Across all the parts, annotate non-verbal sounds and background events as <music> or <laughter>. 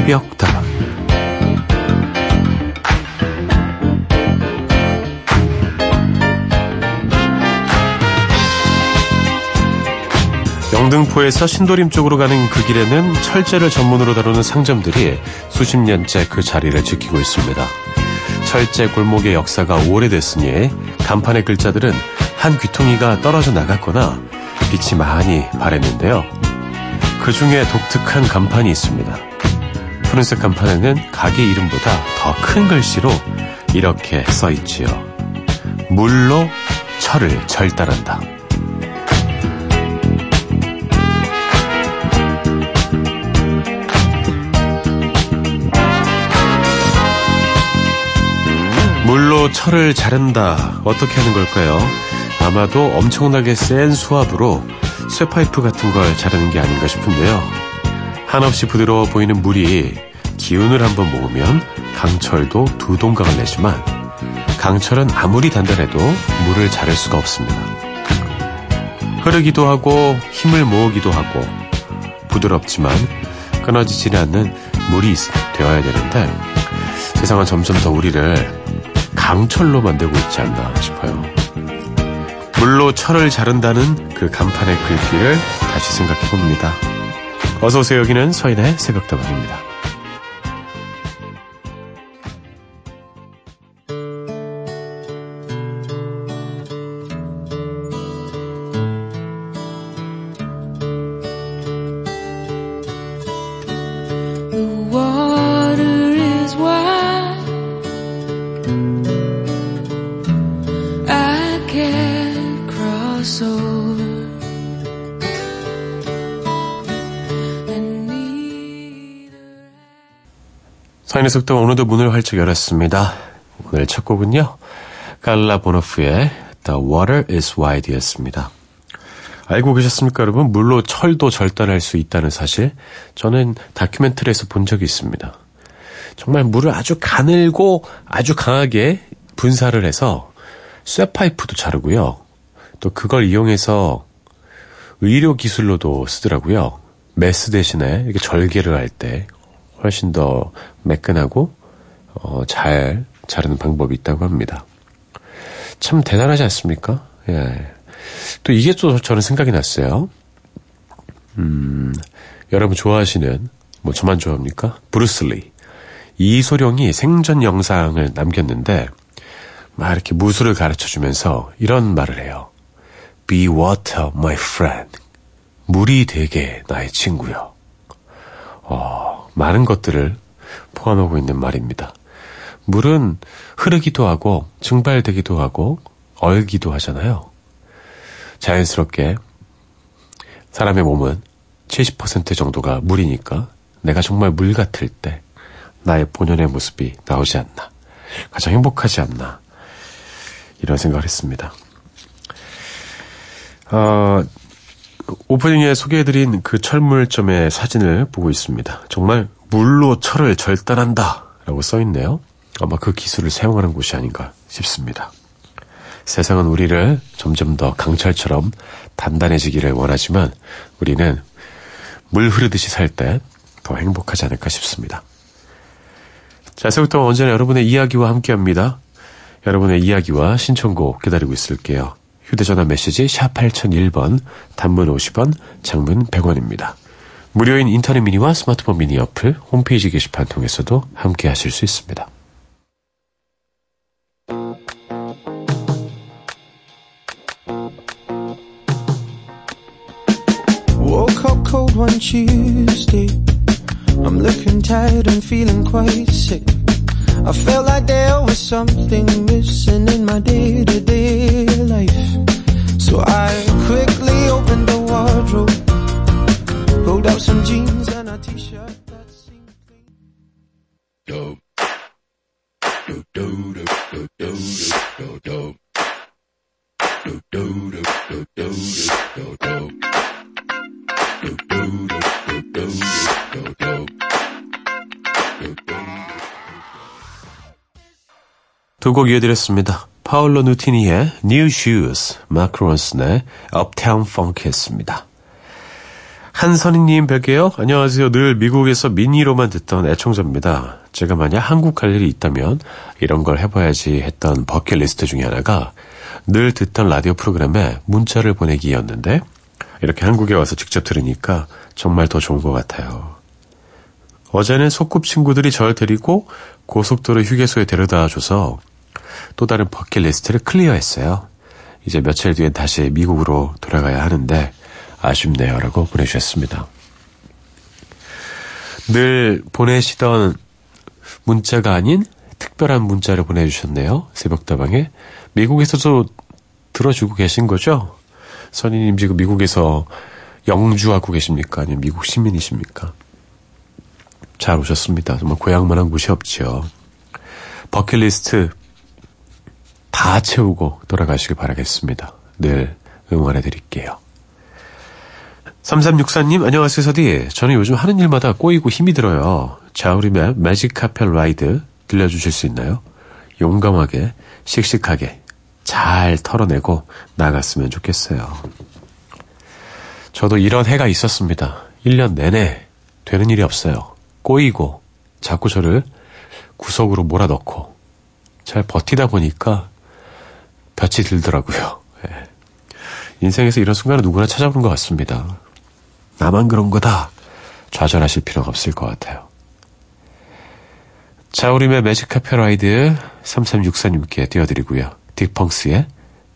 새벽 다방 영등포에서 신도림 쪽으로 가는 그 길에는 철제를 전문으로 다루는 상점들이 수십 년째 그 자리를 지키고 있습니다. 철제 골목의 역사가 오래됐으니 간판의 글자들은 한 귀퉁이가 떨어져 나갔거나 빛이 많이 바랬는데요. 그 중에 독특한 간판이 있습니다. 푸른색 간판에는 가게 이름보다 더 큰 글씨로 이렇게 써 있지요. 물로 철을 절단한다. 물로 철을 자른다. 어떻게 하는 걸까요? 아마도 엄청나게 센 수압으로 쇠파이프 같은 걸 자르는 게 아닌가 싶은데요. 한없이 부드러워 보이는 물이 기운을 한번 모으면 강철도 두 동강을 내지만 강철은 아무리 단단해도 물을 자를 수가 없습니다. 흐르기도 하고 힘을 모으기도 하고 부드럽지만 끊어지지 않는 물이 되어야 되는데 세상은 점점 더 우리를 강철로 만들고 있지 않나 싶어요. 물로 철을 자른다는 그 간판의 글귀를 다시 생각해 봅니다. 어서오세요. 여기는 서인의 새벽다방입니다. 속도 오늘도 문을 활짝 열었습니다. 오늘 첫 곡은요. 갈라 보너프의 The Water is Wide 였습니다. 알고 계셨습니까, 여러분? 물로 철도 절단할 수 있다는 사실. 저는 다큐멘터리에서 본 적이 있습니다. 정말 물을 아주 가늘고 아주 강하게 분사를 해서 쇠파이프도 자르고요. 또 그걸 이용해서 의료 기술로도 쓰더라고요. 메스 대신에 이렇게 절개를 할 때 훨씬 더 매끈하고 어, 잘 자르는 방법이 있다고 합니다. 참 대단하지 않습니까? 예. 또 이게 또 저는 생각이 났어요. 음, 여러분 좋아하시는 뭐 저만 좋아합니까? 브루슬리 이소룡이 생전 영상을 남겼는데 막 이렇게 무술을 가르쳐 주면서 이런 말을 해요. Be water, my friend. 물이 되게 나의 친구요. 어, 많은 것들을 포함하고 있는 말입니다. 물은 흐르기도 하고 증발되기도 하고 얼기도 하잖아요. 자연스럽게 사람의 몸은 70% 정도가 물이니까 내가 정말 물 같을 때 나의 본연의 모습이 나오지 않나. 가장 행복하지 않나. 이런 생각을 했습니다. 어, 오프닝에 소개해드린 그 철물점의 사진을 보고 있습니다. 정말 물로 철을 절단한다 라고 써있네요. 아마 그 기술을 사용하는 곳이 아닌가 싶습니다. 세상은 우리를 점점 더 강철처럼 단단해지기를 원하지만 우리는 물 흐르듯이 살 때 더 행복하지 않을까 싶습니다. 자, 새부터 언제나 여러분의 이야기와 함께 합니다. 여러분의 이야기와 신청곡 기다리고 있을게요. 휴대전화 메시지 샵 8001번, 단문 50원, 장문 100원입니다. 무료인 인터넷 미니와 스마트폰 미니 어플, 홈페이지 게시판 통해서도 함께 하실 수 있습니다. So I quickly opened the wardrobe, pulled out some jeans and a t shirt that seemed clean. Dope. Do do do do do do do do do do do do do do do do do 두곡 이어드렸습니다. 파울로 누티니의 New Shoes, 마크 론슨의 Uptown Funk였습니다. 한선희님 뵐게요. 안녕하세요. 늘 미국에서 미니로만 듣던 애청자입니다. 제가 만약 한국 갈 일이 있다면 이런 걸 해봐야지 했던 버킷리스트 중에 하나가 늘 듣던 라디오 프로그램에 문자를 보내기였는데 이렇게 한국에 와서 직접 들으니까 정말 더 좋은 것 같아요. 어제는 소꿉 친구들이 절 데리고 고속도로 휴게소에 데려다 줘서 또 다른 버킷리스트를 클리어했어요. 이제 며칠 뒤엔 다시 미국으로 돌아가야 하는데 아쉽네요. 라고 보내주셨습니다. 늘 보내시던 문자가 아닌 특별한 문자를 보내주셨네요. 새벽다방에. 미국에서도 들어주고 계신 거죠? 선희님 지금 미국에서 영주하고 계십니까? 아니면 미국 시민이십니까? 잘 오셨습니다. 정말 고향만한 곳이 없지요. 버킷리스트 다 채우고 돌아가시길 바라겠습니다. 늘 응원해 드릴게요. 3364님, 안녕하세요, 서디. 저는 요즘 하는 일마다 꼬이고 힘이 들어요. 자우림의 매직 카펠 라이드 들려주실 수 있나요? 용감하게, 씩씩하게, 잘 털어내고 나갔으면 좋겠어요. 저도 이런 해가 있었습니다. 1년 내내 되는 일이 없어요. 꼬이고, 자꾸 저를 구석으로 몰아넣고, 잘 버티다 보니까 볕이 들더라고요. 예. 인생에서 이런 순간을 누구나 찾아보는 것 같습니다. 나만 그런 거다. 좌절하실 필요가 없을 것 같아요. 자우림의 매직 카페 라이드 3364님께 띄워드리고요. 딕펑스의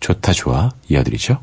좋다 좋아 이어드리죠.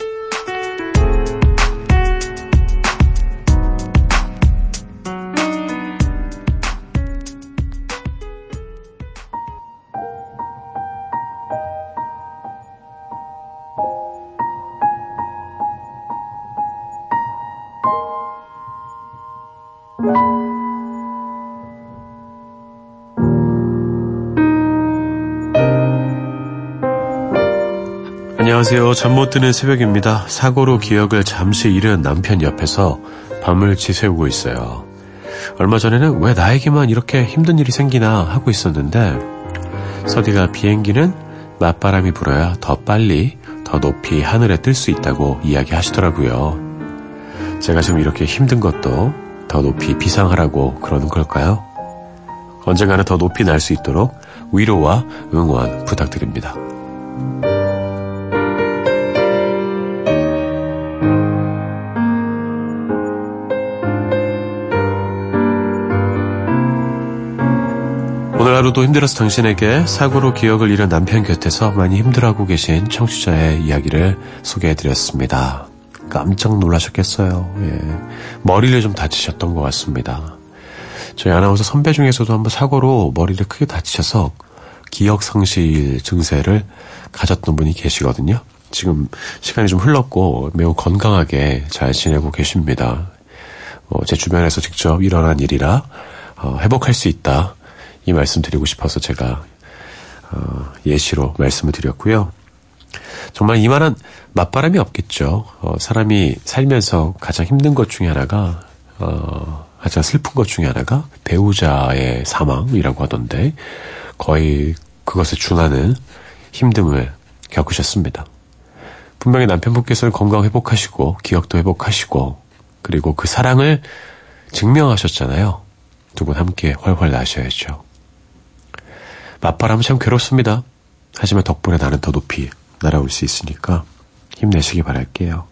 안녕하세요. 잠 못 드는 새벽입니다. 사고로 기억을 잠시 잃은 남편 옆에서 밤을 지새우고 있어요. 얼마 전에는 왜 나에게만 이렇게 힘든 일이 생기나 하고 있었는데 서디가 비행기는 맞바람이 불어야 더 빨리 더 높이 하늘에 뜰 수 있다고 이야기하시더라고요. 제가 지금 이렇게 힘든 것도 더 높이 비상하라고 그러는 걸까요? 언젠가는 더 높이 날 수 있도록 위로와 응원 부탁드립니다. 하루도 힘들어서 당신에게 사고로 기억을 잃은 남편 곁에서 많이 힘들어하고 계신 청취자의 이야기를 소개해드렸습니다. 깜짝 놀라셨겠어요. 예. 머리를 좀 다치셨던 것 같습니다. 저희 아나운서 선배 중에서도 한번 사고로 머리를 크게 다치셔서 기억 상실 증세를 가졌던 분이 계시거든요. 지금 시간이 좀 흘렀고 매우 건강하게 잘 지내고 계십니다. 어, 제 주변에서 직접 일어난 일이라 어, 회복할 수 있다. 이 말씀 드리고 싶어서 제가 어, 예시로 말씀을 드렸고요. 정말 이만한 맞바람이 없겠죠. 어, 사람이 살면서 가장 힘든 것 중에 하나가 어, 가장 슬픈 것 중에 하나가 배우자의 사망이라고 하던데 거의 그것에 준하는 힘듦을 겪으셨습니다. 분명히 남편분께서는 건강 회복하시고 기억도 회복하시고 그리고 그 사랑을 증명하셨잖아요. 두 분 함께 훨훨 나셔야죠. 맞바람은 참 괴롭습니다. 하지만 덕분에 나는 더 높이 날아올 수 있으니까 힘내시기 바랄게요.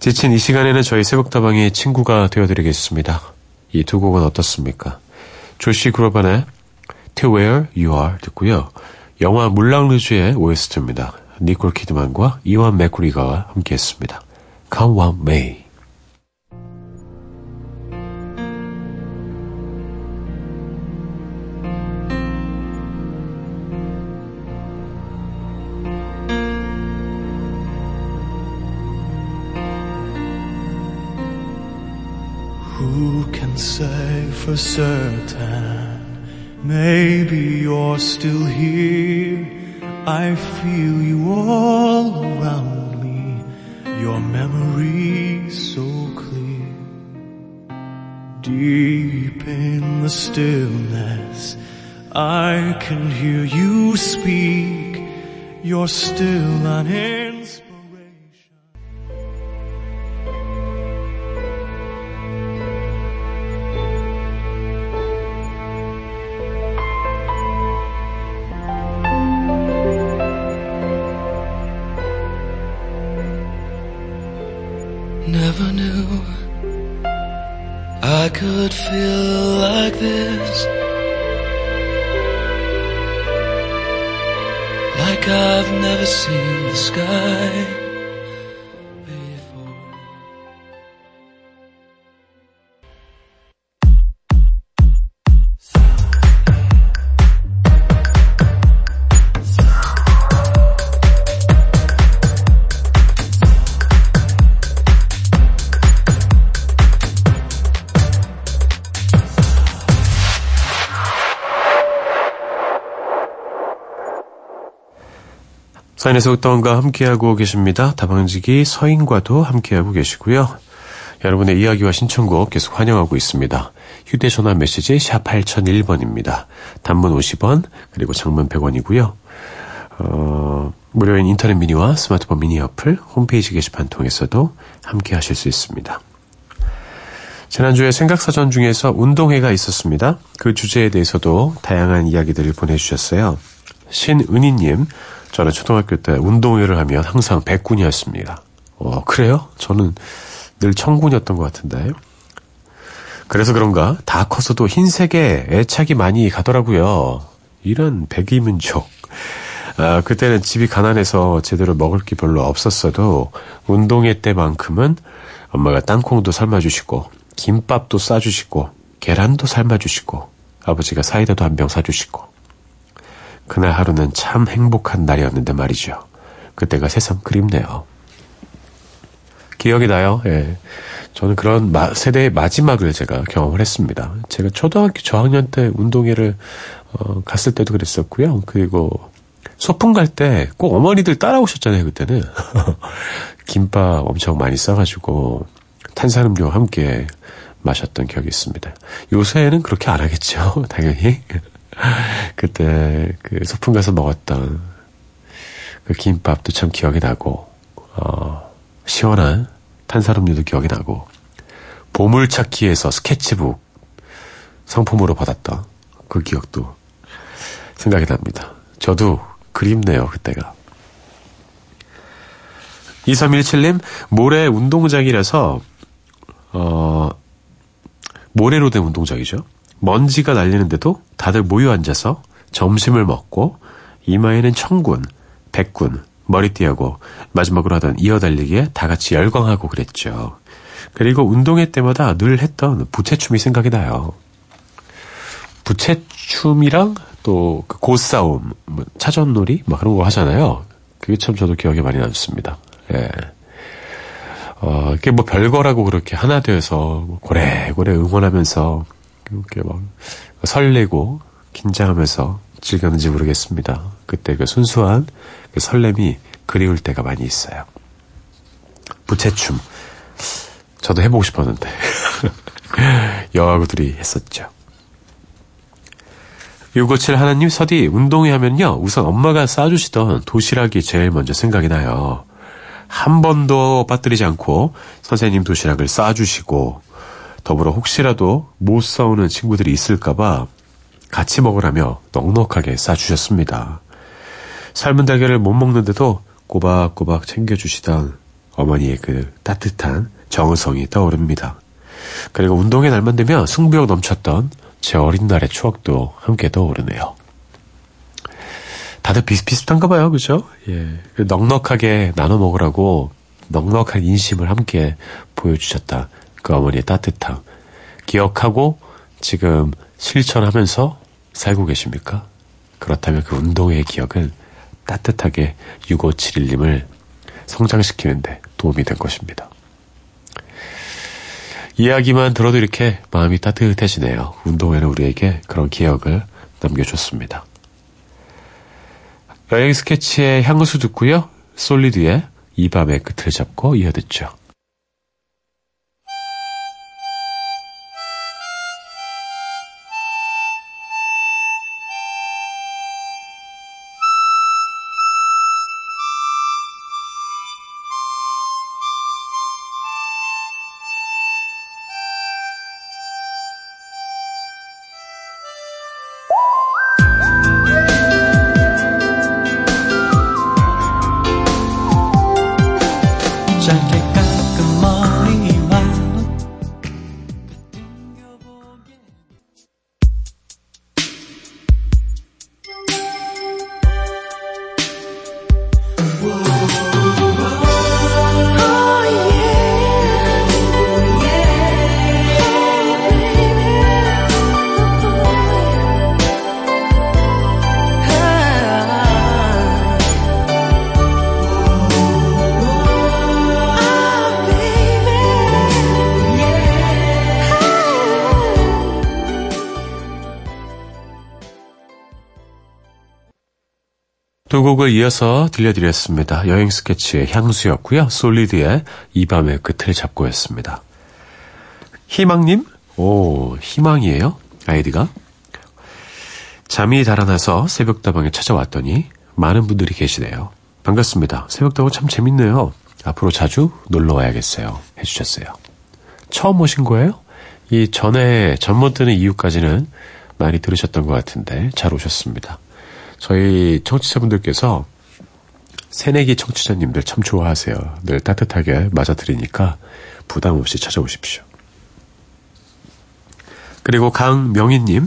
지친 이 시간에는 저희 새벽다방의 친구가 되어드리겠습니다. 이 두 곡은 어떻습니까? 조시 그로반의 To Where You Are 듣고요. 영화 물랑루즈의 OST입니다. 니콜 키드만과 이완 맥구리가 함께했습니다. Come One May can say for certain? Maybe you're still here. I feel you all around me. Your memory so clear. Deep in the stillness, I can hear you speak. You're still an 사인에서 웃다운과 함께하고 계십니다. 다방지기 서인과도 함께하고 계시고요. 여러분의 이야기와 신청곡 계속 환영하고 있습니다. 휴대전화 메시지 샵 8001번입니다. 단문 50원, 그리고 장문 100원이고요. 어, 무료인 인터넷 미니와 스마트폰 미니 어플, 홈페이지 게시판 통해서도 함께 하실 수 있습니다. 지난주에 생각사전 중에서 운동회가 있었습니다. 그 주제에 대해서도 다양한 이야기들을 보내주셨어요. 신은희님, 저는 초등학교 때 운동회를 하면 항상 백군이었습니다. 어, 그래요? 저는 늘 청군이었던 것 같은데. 그래서 그런가 다 컸어도 흰색에 애착이 많이 가더라고요. 이런 백이민족. 아, 그때는 집이 가난해서 제대로 먹을 게 별로 없었어도 운동회 때만큼은 엄마가 땅콩도 삶아주시고 김밥도 싸주시고 계란도 삶아주시고 아버지가 사이다도 한 병 사주시고 그날 하루는 참 행복한 날이었는데 말이죠. 그때가 세상 그립네요. 기억이 나요. 예. 저는 그런 마, 세대의 마지막을 제가 경험을 했습니다. 제가 초등학교 저학년 때 운동회를 어, 갔을 때도 그랬었고요. 그리고 소풍 갈 때 꼭 어머니들 따라오셨잖아요. 그때는 <laughs> 김밥 엄청 많이 싸가지고 탄산음료 함께 마셨던 기억이 있습니다. 요새는 그렇게 안 하겠죠. <laughs> 당연히. <laughs> 그때 그 소풍 가서 먹었던 그 김밥도 참 기억이 나고 어, 시원한 탄산음료도 기억이 나고 보물찾기에서 스케치북 상품으로 받았던 그 기억도 생각이 납니다. 저도 그립네요, 그때가. 2317님, 모래 운동장이라서, 어, 모래로 된 운동장이죠. 먼지가 날리는데도 다들 모여 앉아서 점심을 먹고, 이마에는 청군, 백군, 머리띠하고, 마지막으로 하던 이어달리기에 다 같이 열광하고 그랬죠. 그리고 운동회 때마다 늘 했던 부채춤이 생각이 나요. 부채춤이랑 또 그 고싸움, 뭐 차전놀이, 막 그런 거 하잖아요. 그게 참 저도 기억에 많이 남습니다. 예. 어, 이게 뭐 별거라고 그렇게 하나 되어서 뭐 고래고래 응원하면서 이렇게 막 설레고 긴장하면서 즐겼는지 모르겠습니다. 그때 그 순수한 그 설렘이 그리울 때가 많이 있어요. 부채춤. 저도 해보고 싶었는데. <laughs> 여아구들이 했었죠. 657 하나님 서디 운동회 하면요. 우선 엄마가 싸주시던 도시락이 제일 먼저 생각이 나요. 한 번도 빠뜨리지 않고 선생님 도시락을 싸주시고 더불어 혹시라도 못 싸우는 친구들이 있을까봐 같이 먹으라며 넉넉하게 싸주셨습니다. 삶은 달걀을 못 먹는데도 꼬박꼬박 챙겨주시던 어머니의 그 따뜻한 정성이 떠오릅니다. 그리고 운동의 날만 되면 승부욕 넘쳤던 제 어린 날의 추억도 함께 떠오르네요. 다들 비슷비슷한가 봐요, 그죠? 예. 그 넉넉하게 나눠 먹으라고 넉넉한 인심을 함께 보여주셨다. 그 어머니의 따뜻함. 기억하고 지금 실천하면서 살고 계십니까? 그렇다면 그 운동의 기억은 따뜻하게 6571님을 성장시키는데 도움이 된 것입니다. 이야기만 들어도 이렇게 마음이 따뜻해지네요. 운동회는 우리에게 그런 기억을 남겨줬습니다. 여행 스케치의 향수 듣고요. 솔리드의 이 밤의 끝을 잡고 이어듣죠. 곡을 이어서 들려드렸습니다. 여행 스케치의 향수였고요. 솔리드의 이 밤의 끝을 잡고 였습니다. 희망님? 오, 희망이에요? 아이디가? 잠이 달아나서 새벽다방에 찾아왔더니 많은 분들이 계시네요. 반갑습니다. 새벽다방 참 재밌네요. 앞으로 자주 놀러 와야겠어요. 해주셨어요. 처음 오신 거예요? 이 전에 전못 드는 이유까지는 많이 들으셨던 것 같은데 잘 오셨습니다. 저희 청취자분들께서 새내기 청취자님들 참 좋아하세요. 늘 따뜻하게 맞아드리니까 부담 없이 찾아오십시오. 그리고 강명희님,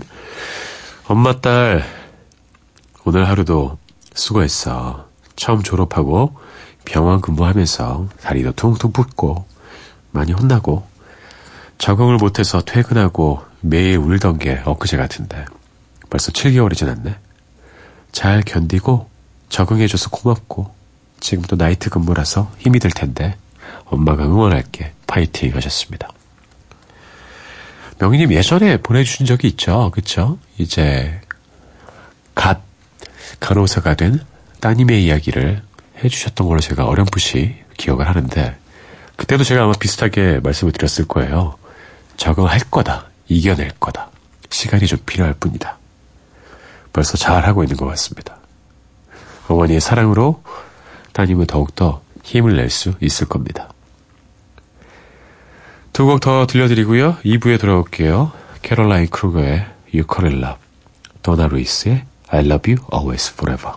엄마 딸, 오늘 하루도 수고했어. 처음 졸업하고 병원 근무하면서 다리도 퉁퉁 붓고 많이 혼나고 적응을 못해서 퇴근하고 매일 울던 게 엊그제 같은데 벌써 7개월이 지났네. 잘 견디고 적응해줘서 고맙고 지금도 나이트 근무라서 힘이 들 텐데 엄마가 응원할게 파이팅 하셨습니다. 명희님 예전에 보내주신 적이 있죠. 그쵸? 이제 갓 간호사가 된 따님의 이야기를 해주셨던 걸로 제가 어렴풋이 기억을 하는데 그때도 제가 아마 비슷하게 말씀을 드렸을 거예요. 적응할 거다. 이겨낼 거다. 시간이 좀 필요할 뿐이다. 벌써 잘하고 있는 것 같습니다. 어머니의 사랑으로 따님은 더욱더 힘을 낼 수 있을 겁니다. 두 곡 더 들려드리고요. 2부에 돌아올게요. 캐롤라인 크루거의 You Call It Love, 도나 루이스의 I Love You Always Forever.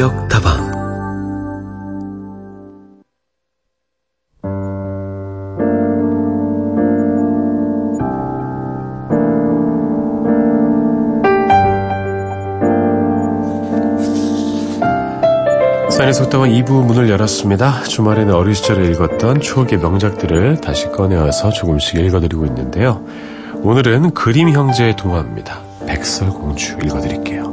새벽 다방 서인의 속담은 2부 문을 열었습니다. 주말에는 어린 시절에 읽었던 추억의 명작들을 다시 꺼내와서 조금씩 읽어드리고 있는데요. 오늘은 그림 형제의 동화입니다. 백설공주 읽어드릴게요.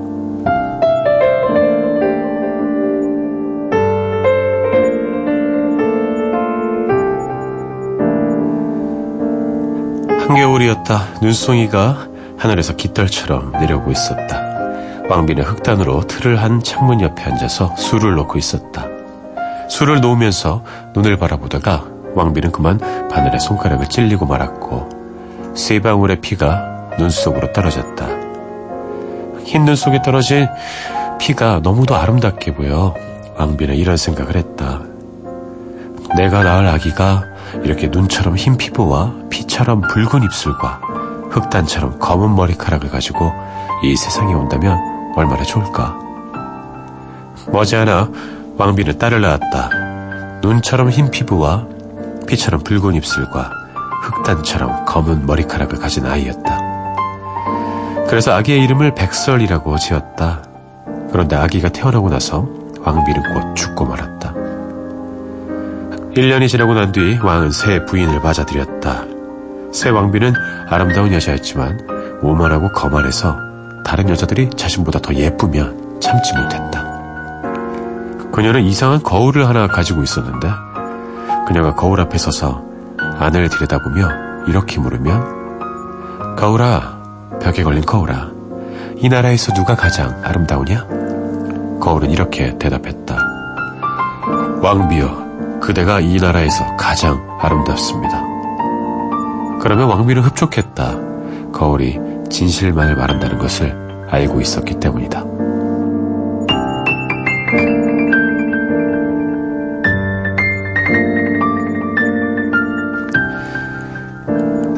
한겨울이었다. 눈송이가 하늘에서 깃털처럼 내려오고 있었다. 왕비는 흑단으로 틀을 한 창문 옆에 앉아서 술을 놓고 있었다. 술을 놓으면서 눈을 바라보다가 왕비는 그만 바늘에 손가락을 찔리고 말았고 세 방울의 피가 눈 속으로 떨어졌다. 흰 눈 속에 떨어진 피가 너무도 아름답게 보여 왕비는 이런 생각을 했다. 내가 낳을 아기가 이렇게 눈처럼 흰 피부와 피처럼 붉은 입술과 흑단처럼 검은 머리카락을 가지고 이 세상에 온다면 얼마나 좋을까. 머지않아 왕비는 딸을 낳았다. 눈처럼 흰 피부와 피처럼 붉은 입술과 흑단처럼 검은 머리카락을 가진 아이였다. 그래서 아기의 이름을 백설이라고 지었다. 그런데 아기가 태어나고 나서 왕비는 곧 죽고 말았다. 1년이 지나고 난 뒤 왕은 새 부인을 맞아들였다. 새 왕비는 아름다운 여자였지만 오만하고 거만해서 다른 여자들이 자신보다 더 예쁘면 참지 못했다. 그녀는 이상한 거울을 하나 가지고 있었는데 그녀가 거울 앞에 서서 안을 들여다보며 이렇게 물으면 거울아 벽에 걸린 거울아 이 나라에서 누가 가장 아름다우냐? 거울은 이렇게 대답했다. 왕비여 그대가 이 나라에서 가장 아름답습니다. 그러면 왕비는 흡족했다. 거울이 진실만을 말한다는 것을 알고 있었기 때문이다.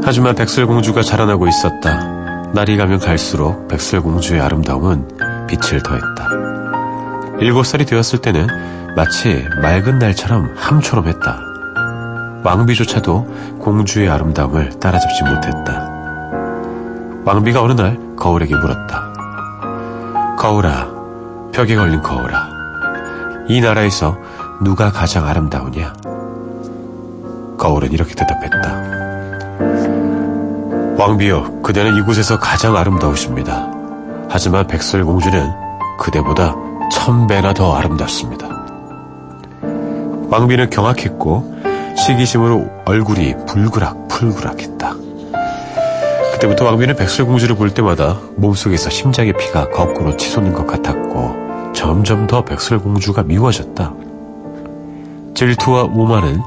하지만 백설공주가 자라나고 있었다. 날이 가면 갈수록 백설공주의 아름다움은 빛을 더했다. 일곱 살이 되었을 때는 마치 맑은 날처럼 함초롬했다. 왕비조차도 공주의 아름다움을 따라잡지 못했다. 왕비가 어느 날 거울에게 물었다. 거울아, 벽에 걸린 거울아. 이 나라에서 누가 가장 아름다우냐? 거울은 이렇게 대답했다. 왕비여, 그대는 이곳에서 가장 아름다우십니다. 하지만 백설공주는 그대보다 천 배나 더 아름답습니다. 왕비는 경악했고 시기심으로 얼굴이 불그락불그락했다. 그때부터 왕비는 백설공주를 볼 때마다 몸속에서 심장의 피가 거꾸로 치솟는 것 같았고 점점 더 백설공주가 미워졌다. 질투와 오만은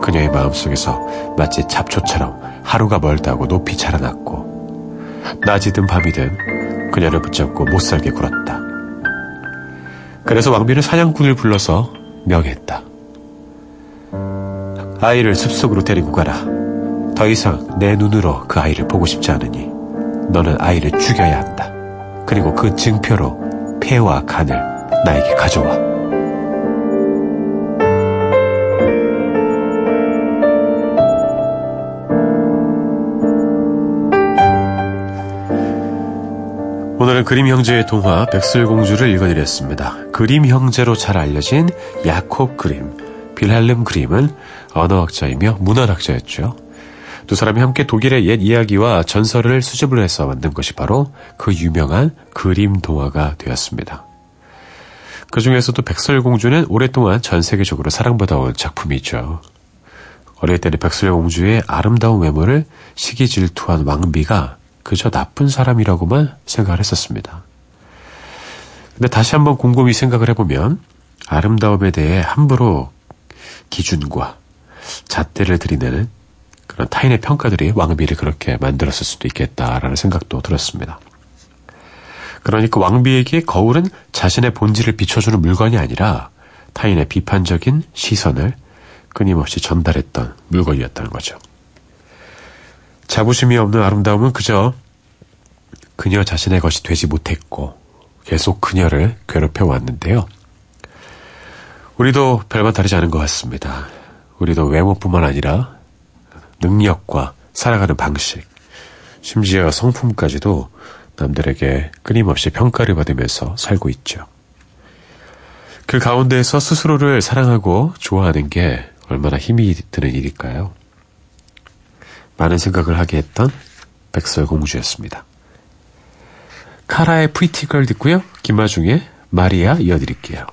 그녀의 마음속에서 마치 잡초처럼 하루가 멀다고 높이 자라났고 낮이든 밤이든 그녀를 붙잡고 못살게 굴었다. 그래서 왕비는 사냥꾼을 불러서 명했다. 아이를 숲속으로 데리고 가라. 더 이상 내 눈으로 그 아이를 보고 싶지 않으니 너는 아이를 죽여야 한다. 그리고 그 증표로 폐와 간을 나에게 가져와. 오늘은 그림 형제의 동화 백설공주를 읽어드렸습니다. 그림 형제로 잘 알려진 야콥 그림, 빌할름 그림은 언어학자이며 문화학자였죠. 두 사람이 함께 독일의 옛 이야기와 전설을 수집을 해서 만든 것이 바로 그 유명한 그림 동화가 되었습니다. 그 중에서도 백설공주는 오랫동안 전 세계적으로 사랑받아온 작품이죠. 어릴 때는 백설공주의 아름다운 외모를 시기 질투한 왕비가 그저 나쁜 사람이라고만 생각을 했었습니다. 근데 다시 한번 곰곰이 생각을 해보면 아름다움에 대해 함부로 기준과 잣대를 들이내는 그런 타인의 평가들이 왕비를 그렇게 만들었을 수도 있겠다라는 생각도 들었습니다. 그러니까 왕비에게 거울은 자신의 본질을 비춰주는 물건이 아니라 타인의 비판적인 시선을 끊임없이 전달했던 물건이었다는 거죠. 자부심이 없는 아름다움은 그저 그녀 자신의 것이 되지 못했고 계속 그녀를 괴롭혀 왔는데요. 우리도 별반 다르지 않은 것 같습니다. 우리도 외모뿐만 아니라 능력과 살아가는 방식, 심지어 성품까지도 남들에게 끊임없이 평가를 받으면서 살고 있죠. 그 가운데에서 스스로를 사랑하고 좋아하는 게 얼마나 힘이 드는 일일까요? 많은 생각을 하게 했던 백설공주였습니다. 카라의 Pretty Girl 듣고요. 김아중의 마리아 이어드릴게요.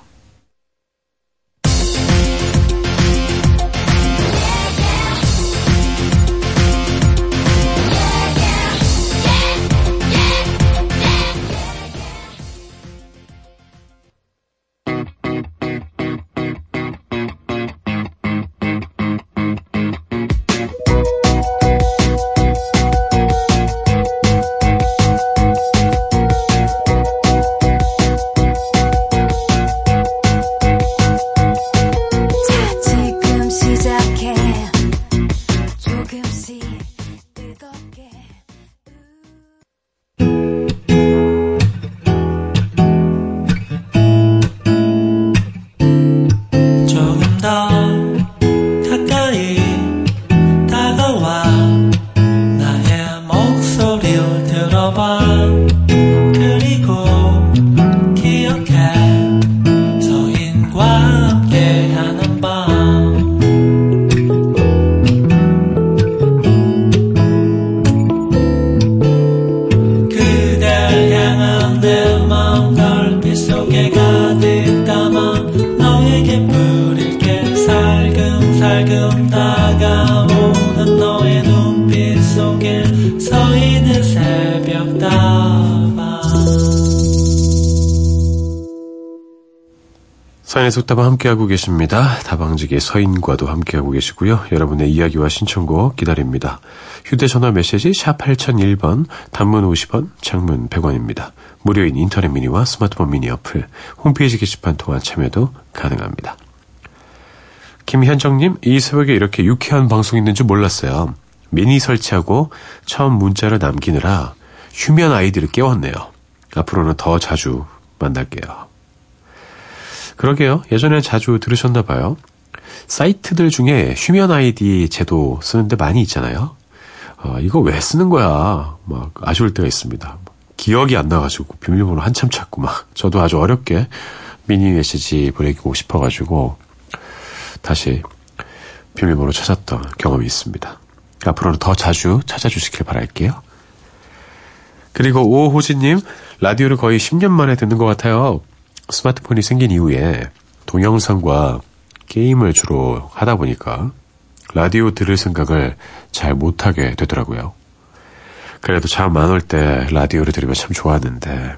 사연의 속다방 함께하고 계십니다. 다방직의 서인과도 함께하고 계시고요. 여러분의 이야기와 신청곡 기다립니다. 휴대전화 메시지 샵 8001번, 단문 50원, 장문 100원입니다. 무료인 인터넷 미니와 스마트폰 미니 어플, 홈페이지 게시판 통한 참여도 가능합니다. 김현정님, 이 새벽에 이렇게 유쾌한 방송 있는 줄 몰랐어요. 미니 설치하고 처음 문자를 남기느라 휴면 아이디를 깨웠네요. 앞으로는 더 자주 만날게요. 그러게요. 예전에 자주 들으셨나 봐요. 사이트들 중에 휴면 아이디 제도 쓰는데 많이 있잖아요. 어, 이거 왜 쓰는 거야? 막 아쉬울 때가 있습니다. 기억이 안 나가지고 비밀번호 한참 찾고 막 <laughs> 저도 아주 어렵게 미니 메시지 보내고 싶어가지고 다시 비밀번호 찾았던 경험이 있습니다. 앞으로는 더 자주 찾아주시길 바랄게요. 그리고 오호진님 라디오를 거의 10년 만에 듣는 것 같아요. 스마트폰이 생긴 이후에 동영상과 게임을 주로 하다 보니까 라디오 들을 생각을 잘 못하게 되더라고요. 그래도 잠 안 올 때 라디오를 들으면 참 좋았는데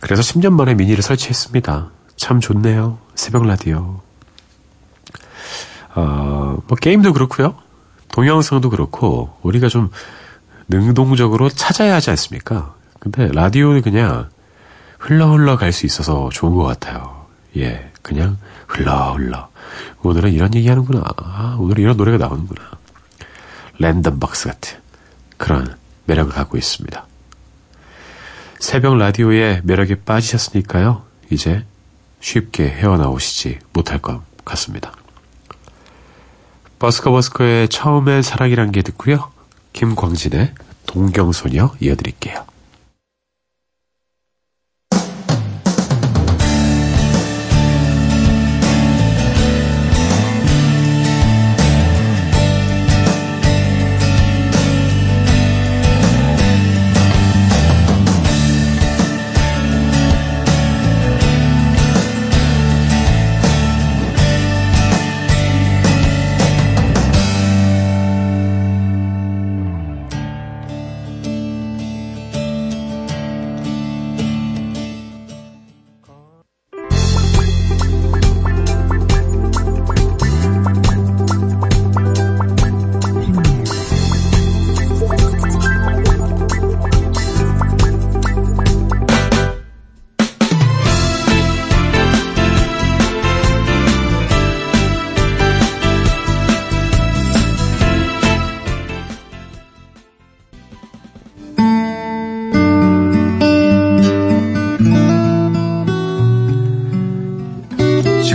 그래서 10년 만에 미니를 설치했습니다. 참 좋네요. 새벽 라디오. 어, 뭐 게임도 그렇고요. 동영상도 그렇고 우리가 좀 능동적으로 찾아야 하지 않습니까? 근데 라디오는 그냥 흘러 흘러 갈 수 있어서 좋은 것 같아요. 예, 그냥 흘러 흘러. 오늘은 이런 얘기 하는구나. 아, 오늘은 이런 노래가 나오는구나. 랜덤 박스 같은 그런 매력을 갖고 있습니다. 새벽 라디오의 매력에 빠지셨으니까요. 이제 쉽게 헤어나오시지 못할 것 같습니다. 버스커 버스커의 처음엔 사랑이란 게 듣고요. 김광진의 동경소녀 이어드릴게요.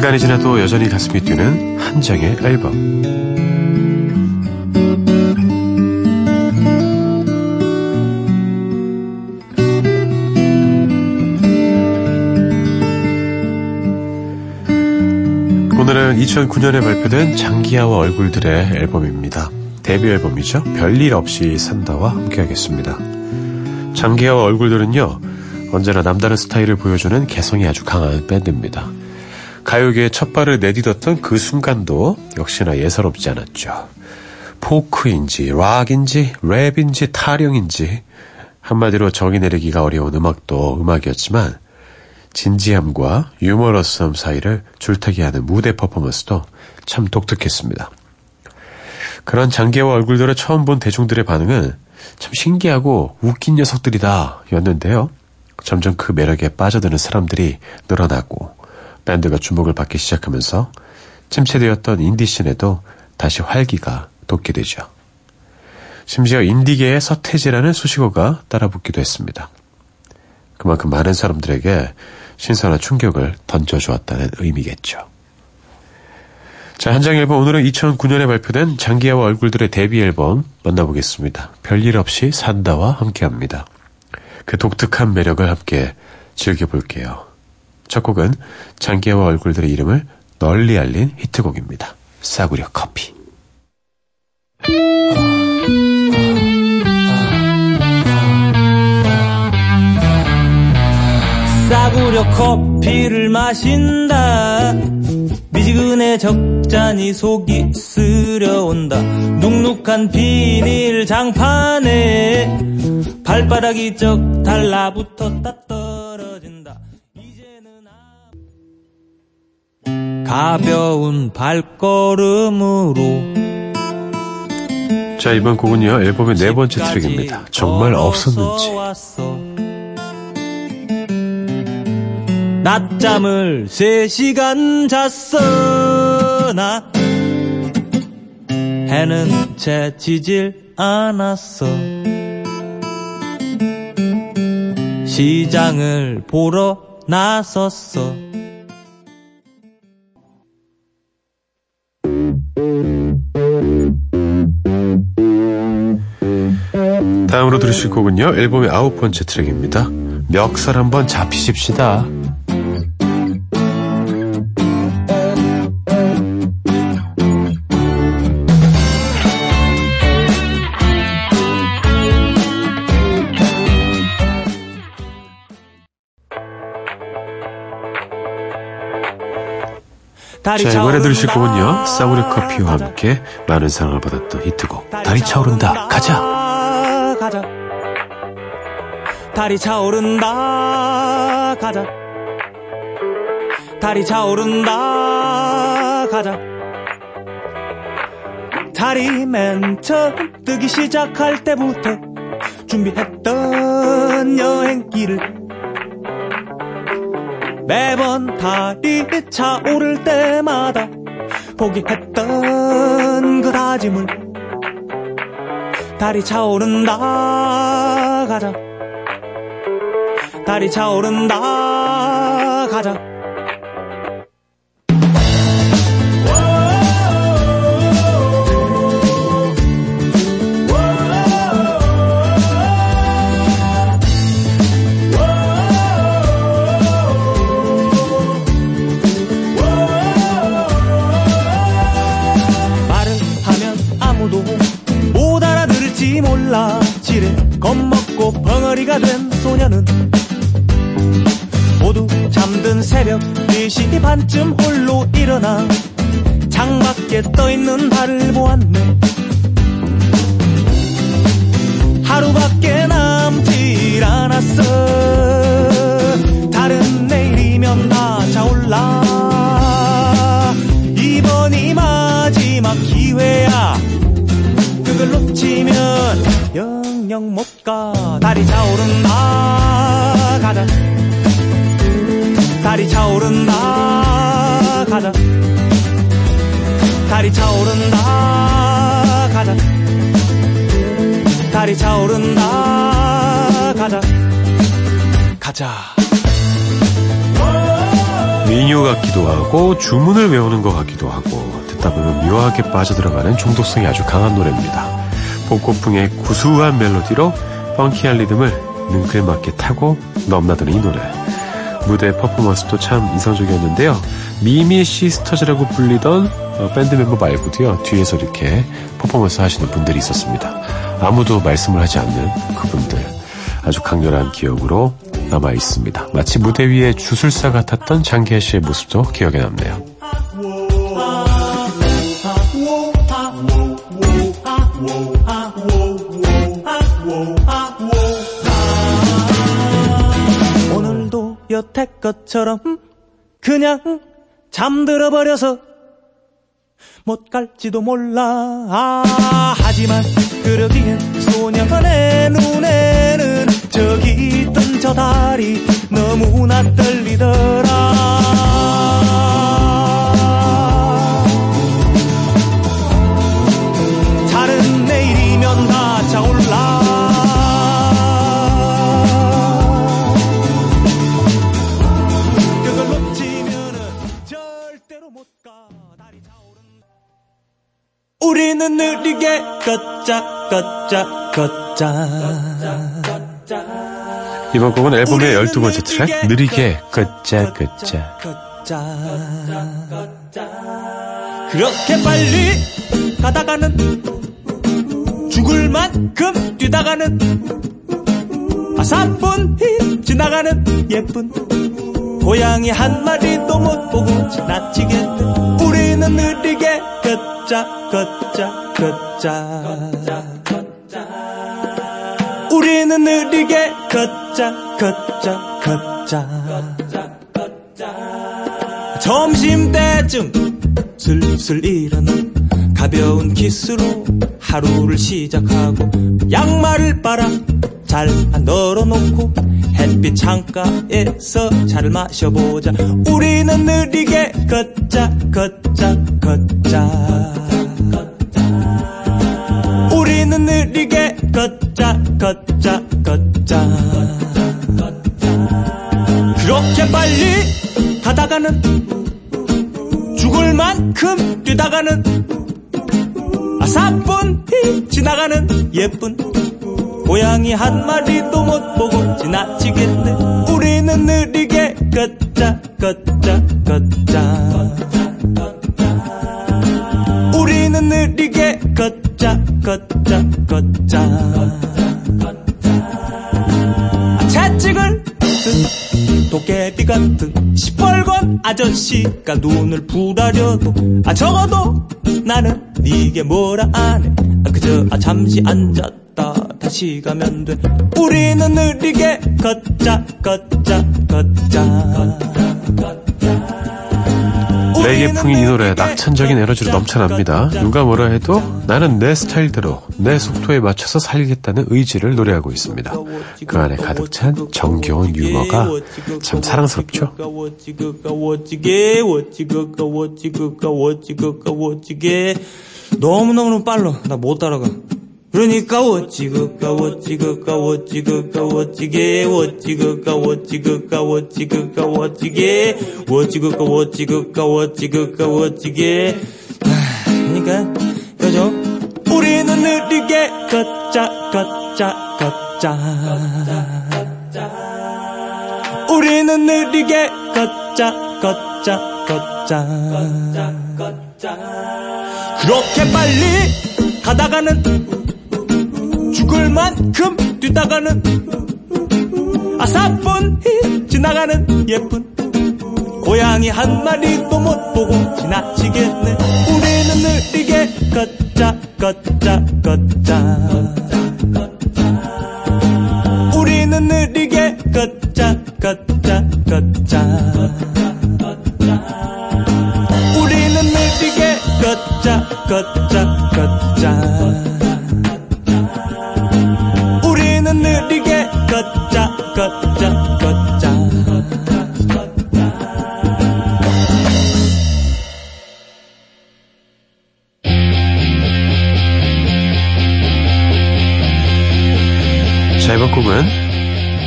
시간이 지나도 여전히 가슴이 뛰는 한 장의 앨범. 오늘은 2009년에 발표된 장기하와 얼굴들의 앨범입니다. 데뷔 앨범이죠. 별일 없이 산다와 함께하겠습니다. 장기하와 얼굴들은요, 언제나 남다른 스타일을 보여주는 개성이 아주 강한 밴드입니다. 가요계에 첫 발을 내딛었던 그 순간도 역시나 예사롭지 않았죠. 포크인지, 락인지, 랩인지, 타령인지, 한마디로 정의 내리기가 어려운 음악도 음악이었지만, 진지함과 유머러스함 사이를 줄타기하는 무대 퍼포먼스도 참 독특했습니다. 그런 장기와 얼굴들을 처음 본 대중들의 반응은 참 신기하고 웃긴 녀석들이다 였는데요. 점점 그 매력에 빠져드는 사람들이 늘어나고 밴드가 주목을 받기 시작하면서 침체되었던 인디씬에도 다시 활기가 돋게 되죠. 심지어 인디계의 서태지라는 수식어가 따라붙기도 했습니다. 그만큼 많은 사람들에게 신선한 충격을 던져주었다는 의미겠죠. 자, 한장 앨범 오늘은 2009년에 발표된 장기하와 얼굴들의 데뷔 앨범 만나보겠습니다. 별일 없이 산다와 함께합니다. 그 독특한 매력을 함께 즐겨볼게요. 첫 곡은 장기하와 얼굴들의 이름을 널리 알린 히트곡입니다. 싸구려 커피. 싸구려 커피를 마신다 미지근해 적잖이 속이 쓰려온다 눅눅한 비닐 장판에 발바닥이 쩍 달라붙었다 떨어진 가벼운 발걸음으로 자 이번 곡은요 앨범의 네 번째 트랙입니다. 정말 없었는지. 낮잠을 3시간 잤어 나? 해는 채 지질 않았어. 시장을 보러 나섰어 들으실 곡은요 앨범의 아홉 번째 트랙입니다 멱살 한번 잡히십시다 자, 이번에 들으실 곡은요, 싸구려 커피와 함께 많은 사랑을 받았던 히트곡, 달이 차오른다! 가자. 달이 차오른다, 가자. 달이 차오른다, 가자. 달이 맨 처음 뜨기 시작할 때부터 준비했던 여행길을 매번 달이 차오를 때마다 포기했던 그 다짐을 달이 차오른다 가자 달이 차오른다. 가자 새벽 4시 반쯤 홀로 일어나 창밖에 떠있는 달을 보았네. 하루밖에 남질 않았어 차오른다. 가자. 달이 차오른다. 가자. 달이 차오른다. 가자. 가자. 민요 같기도 하고 주문을 외우는 것 같기도 하고 듣다 보면 묘하게 빠져들어가는 중독성이 아주 강한 노래입니다. 복고풍의 구수한 멜로디로 펑키한 리듬을 능글맞게 타고 넘나드는 이 노래. 무대 퍼포먼스도 참 인상적이었는데요. 미미 시스터즈라고 불리던 어, 밴드 멤버 말고도요. 뒤에서 이렇게 퍼포먼스 하시는 분들이 있었습니다. 아무도 말씀을 하지 않는 그분들. 아주 강렬한 기억으로 남아 있습니다. 마치 무대 위에 주술사 같았던 장기하 씨의 모습도 기억에 남네요. 오늘도 여태껏처럼 그냥 잠들어 버려서 못 갈지도 몰라. 아, 하지만 그러기엔 소녀의 눈에는 저기 있던 저 달이 너무나 떨리더라. 다른 내일이면 다 차올라 느리게. 걷자 걷자 걷자. 이번 곡은 앨범의 12번째 트랙 느리게. 긋자 걷자 그렇게 빨리 가다가는 죽을 만큼 뛰다가는 아사뿐히 지나가는 예쁜 고양이 한 마리도 못 보고 지나치겠네 우리는 느리게 걷자 걷자 걷자. 우리는 느리게 걷자 걷자 걷자. 점심때쯤 슬슬 일어나 가벼운 키스로 하루를 시작하고 양말을 빨아 잘 널어놓고 햇빛 창가에서 차를 마셔보자. 우리는 느리게 걷자 걷자 걷자 느리게 걷자 걷자 걷자. 그렇게 빨리 가다가는 죽을 만큼 뛰다가는 아사뿐히 지나가는 예쁜 고양이 한 마리도 못 보고 지나치겠네. 우리는 느리게 걷자 걷자 걷자. 우리는 느리게 걷자 걷자 걷자 채찍을 든 도깨비 같은 시뻘건 아저씨가 눈을 부라려도 아 적어도 나는 이게 뭐라 안해 아, 그저 아, 잠시 앉았다 다시 가면 돼. 우리는 느리게 걷자 걷자 걷자 레게풍인 이 노래 낙천적인 에너지로 넘쳐납니다. 누가 뭐라 해도 나는 내 스타일대로 내 속도에 맞춰서 살리겠다는 의지를 노래하고 있습니다. 그 안에 가득 찬 정겨운 유머가 참 사랑스럽죠. 너무너무 빨라. 나 못 따라가. 그러니까 어찌그까 어찌그까 어찌그까 어찌게 어찌그까 어찌그까 어찌그까 어찌게 어찌그까 어찌그까 어찌그까 어찌게. 아, 그러니까 그죠? 우리는 느리게 걷자 걷자 걷자. 우리는 느리게 걷자 걷자 걷자. 그렇게 빨리 가다가는 죽을 만큼 뛰다가는 아사뿐히 지나가는 예쁜 고양이 한 마리도 못 보고 지나치겠네. 우리는 느리게 걷자 걷자 걷자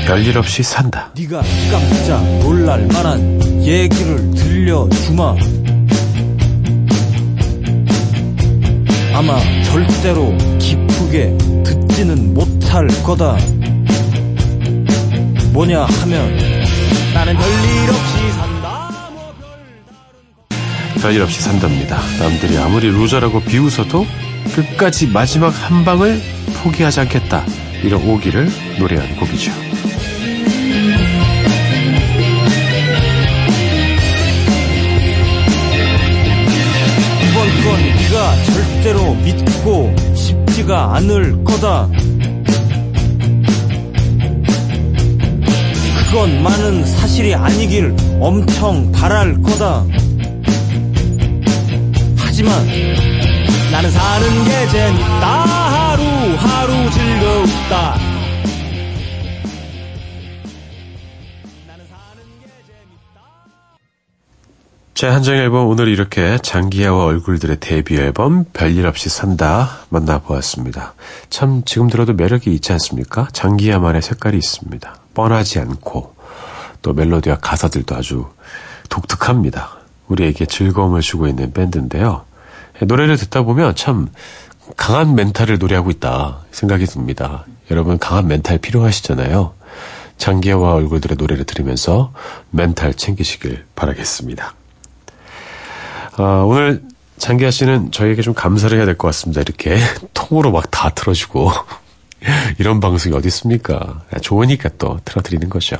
별일 없이 산다. 네가 깜짝 놀랄 만한 얘기를 들려주마. 아마 절대로 기쁘게 듣지는 못할 거다. 뭐냐 하면 나는 별일 없이 산다. 뭐 별일 없이 산답니다. 남들이 아무리 loser라고 비웃어도 끝까지 마지막 한 방을 포기하지 않겠다. 이런 오기를 노래한 곡이죠. 절대로 믿고 싶지가 않을 거다. 그건 많은 사실이 아니길 엄청 바랄 거다. 하지만 나는 사는 게 재밌다. 하루하루 즐겁다. 제 한정 앨범 오늘 이렇게 장기하와 얼굴들의 데뷔 앨범 별일 없이 산다 만나보았습니다. 참 지금 들어도 매력이 있지 않습니까? 장기하만의 색깔이 있습니다. 뻔하지 않고 또 멜로디와 가사들도 아주 독특합니다. 우리에게 즐거움을 주고 있는 밴드인데요. 노래를 듣다 보면 참 강한 멘탈을 노래하고 있다 생각이 듭니다. 여러분 강한 멘탈 필요하시잖아요. 장기하와 얼굴들의 노래를 들으면서 멘탈 챙기시길 바라겠습니다. 아, 오늘 장기하 씨는 저희에게 좀 감사를 해야 될 것 같습니다. 이렇게 <laughs> 통으로 막 다 틀어주고 <laughs> 이런 방송이 어디 있습니까? 좋으니까 또 틀어드리는 거죠.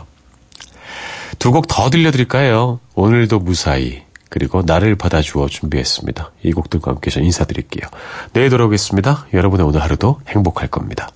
두 곡 더 들려드릴까요? 오늘도 무사히 그리고 나를 받아주어 준비했습니다. 이 곡들과 함께 저 인사드릴게요. 내일 돌아오겠습니다. 여러분의 오늘 하루도 행복할 겁니다.